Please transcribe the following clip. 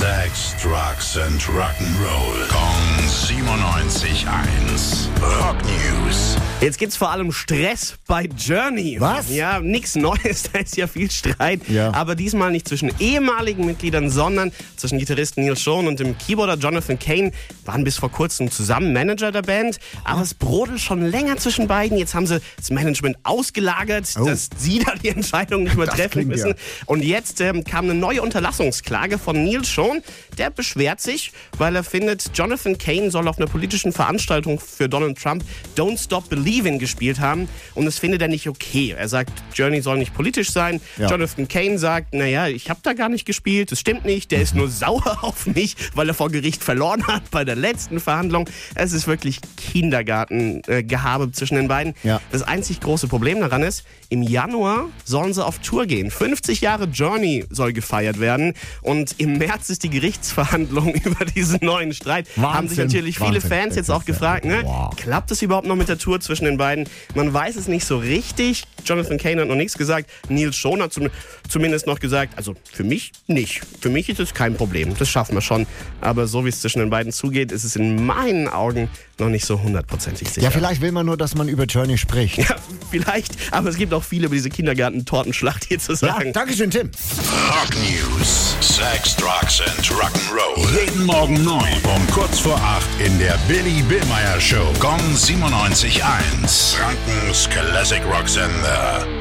Sex, Drugs and Rock'n'Roll. Kong 97.1. Rock News. Jetzt gibt's vor allem Stress bei Journey. Was? Ja, nichts Neues, da ist ja viel Streit. Ja. Aber diesmal nicht zwischen ehemaligen Mitgliedern, sondern zwischen Gitarristen Neil Schon und dem Keyboarder Jonathan Kane. Waren bis vor kurzem zusammen Manager der Band. Aber es brodelt schon länger zwischen beiden. Jetzt haben sie das Management ausgelagert, Oh. dass sie da die Entscheidung nicht mehr Das treffen müssen. ja. Und jetzt ähm, kam eine neue Unterlassungsklage von Neil Schon. Der beschwert sich, weil er findet, Jonathan Kane soll auf einer politischen Veranstaltung für Donald Trump Don't Stop Believing gespielt haben. Und das findet er nicht okay. Er sagt, Journey soll nicht politisch sein. Ja. Jonathan Kane sagt, naja, ich habe da gar nicht gespielt. Das stimmt nicht. Der ist nur sauer auf mich, weil er vor Gericht verloren hat bei der letzten Verhandlung. Es ist wirklich Kindergarten-Gehabe zwischen den beiden. Ja. Das einzig große Problem daran ist, im Januar sollen sie auf Tour gehen. 50 Jahre Journey soll gefeiert werden. Und im März ist die Gerichtsverhandlung über diesen neuen Streit. Haben sich Wahnsinn. natürlich viele Wahnsinn. Fans jetzt auch gefragt, ne? Wow. klappt es überhaupt noch mit der Tour zwischen den beiden? Man weiß es nicht so richtig. Jonathan Kane hat noch nichts gesagt. Neil Schon hat zum, zumindest noch gesagt, also für mich nicht. Für mich ist es kein Problem. Das schaffen wir schon. Aber so wie es zwischen den beiden zugeht, ist es in meinen Augen noch nicht so hundertprozentig sicher. Ja, vielleicht will man nur, dass man über Journey spricht. Ja, vielleicht, aber es gibt auch viele über diese Kindergarten-Tortenschlacht hier zu Ja, sagen. Dankeschön, Tim. Rock News. Sex, Drugs and Rock'n'Roll. Jeden Morgen 9 um kurz vor 8 in der Billy Billmeyer Show. Gong 97.1. Frankens Classic Rock Sender.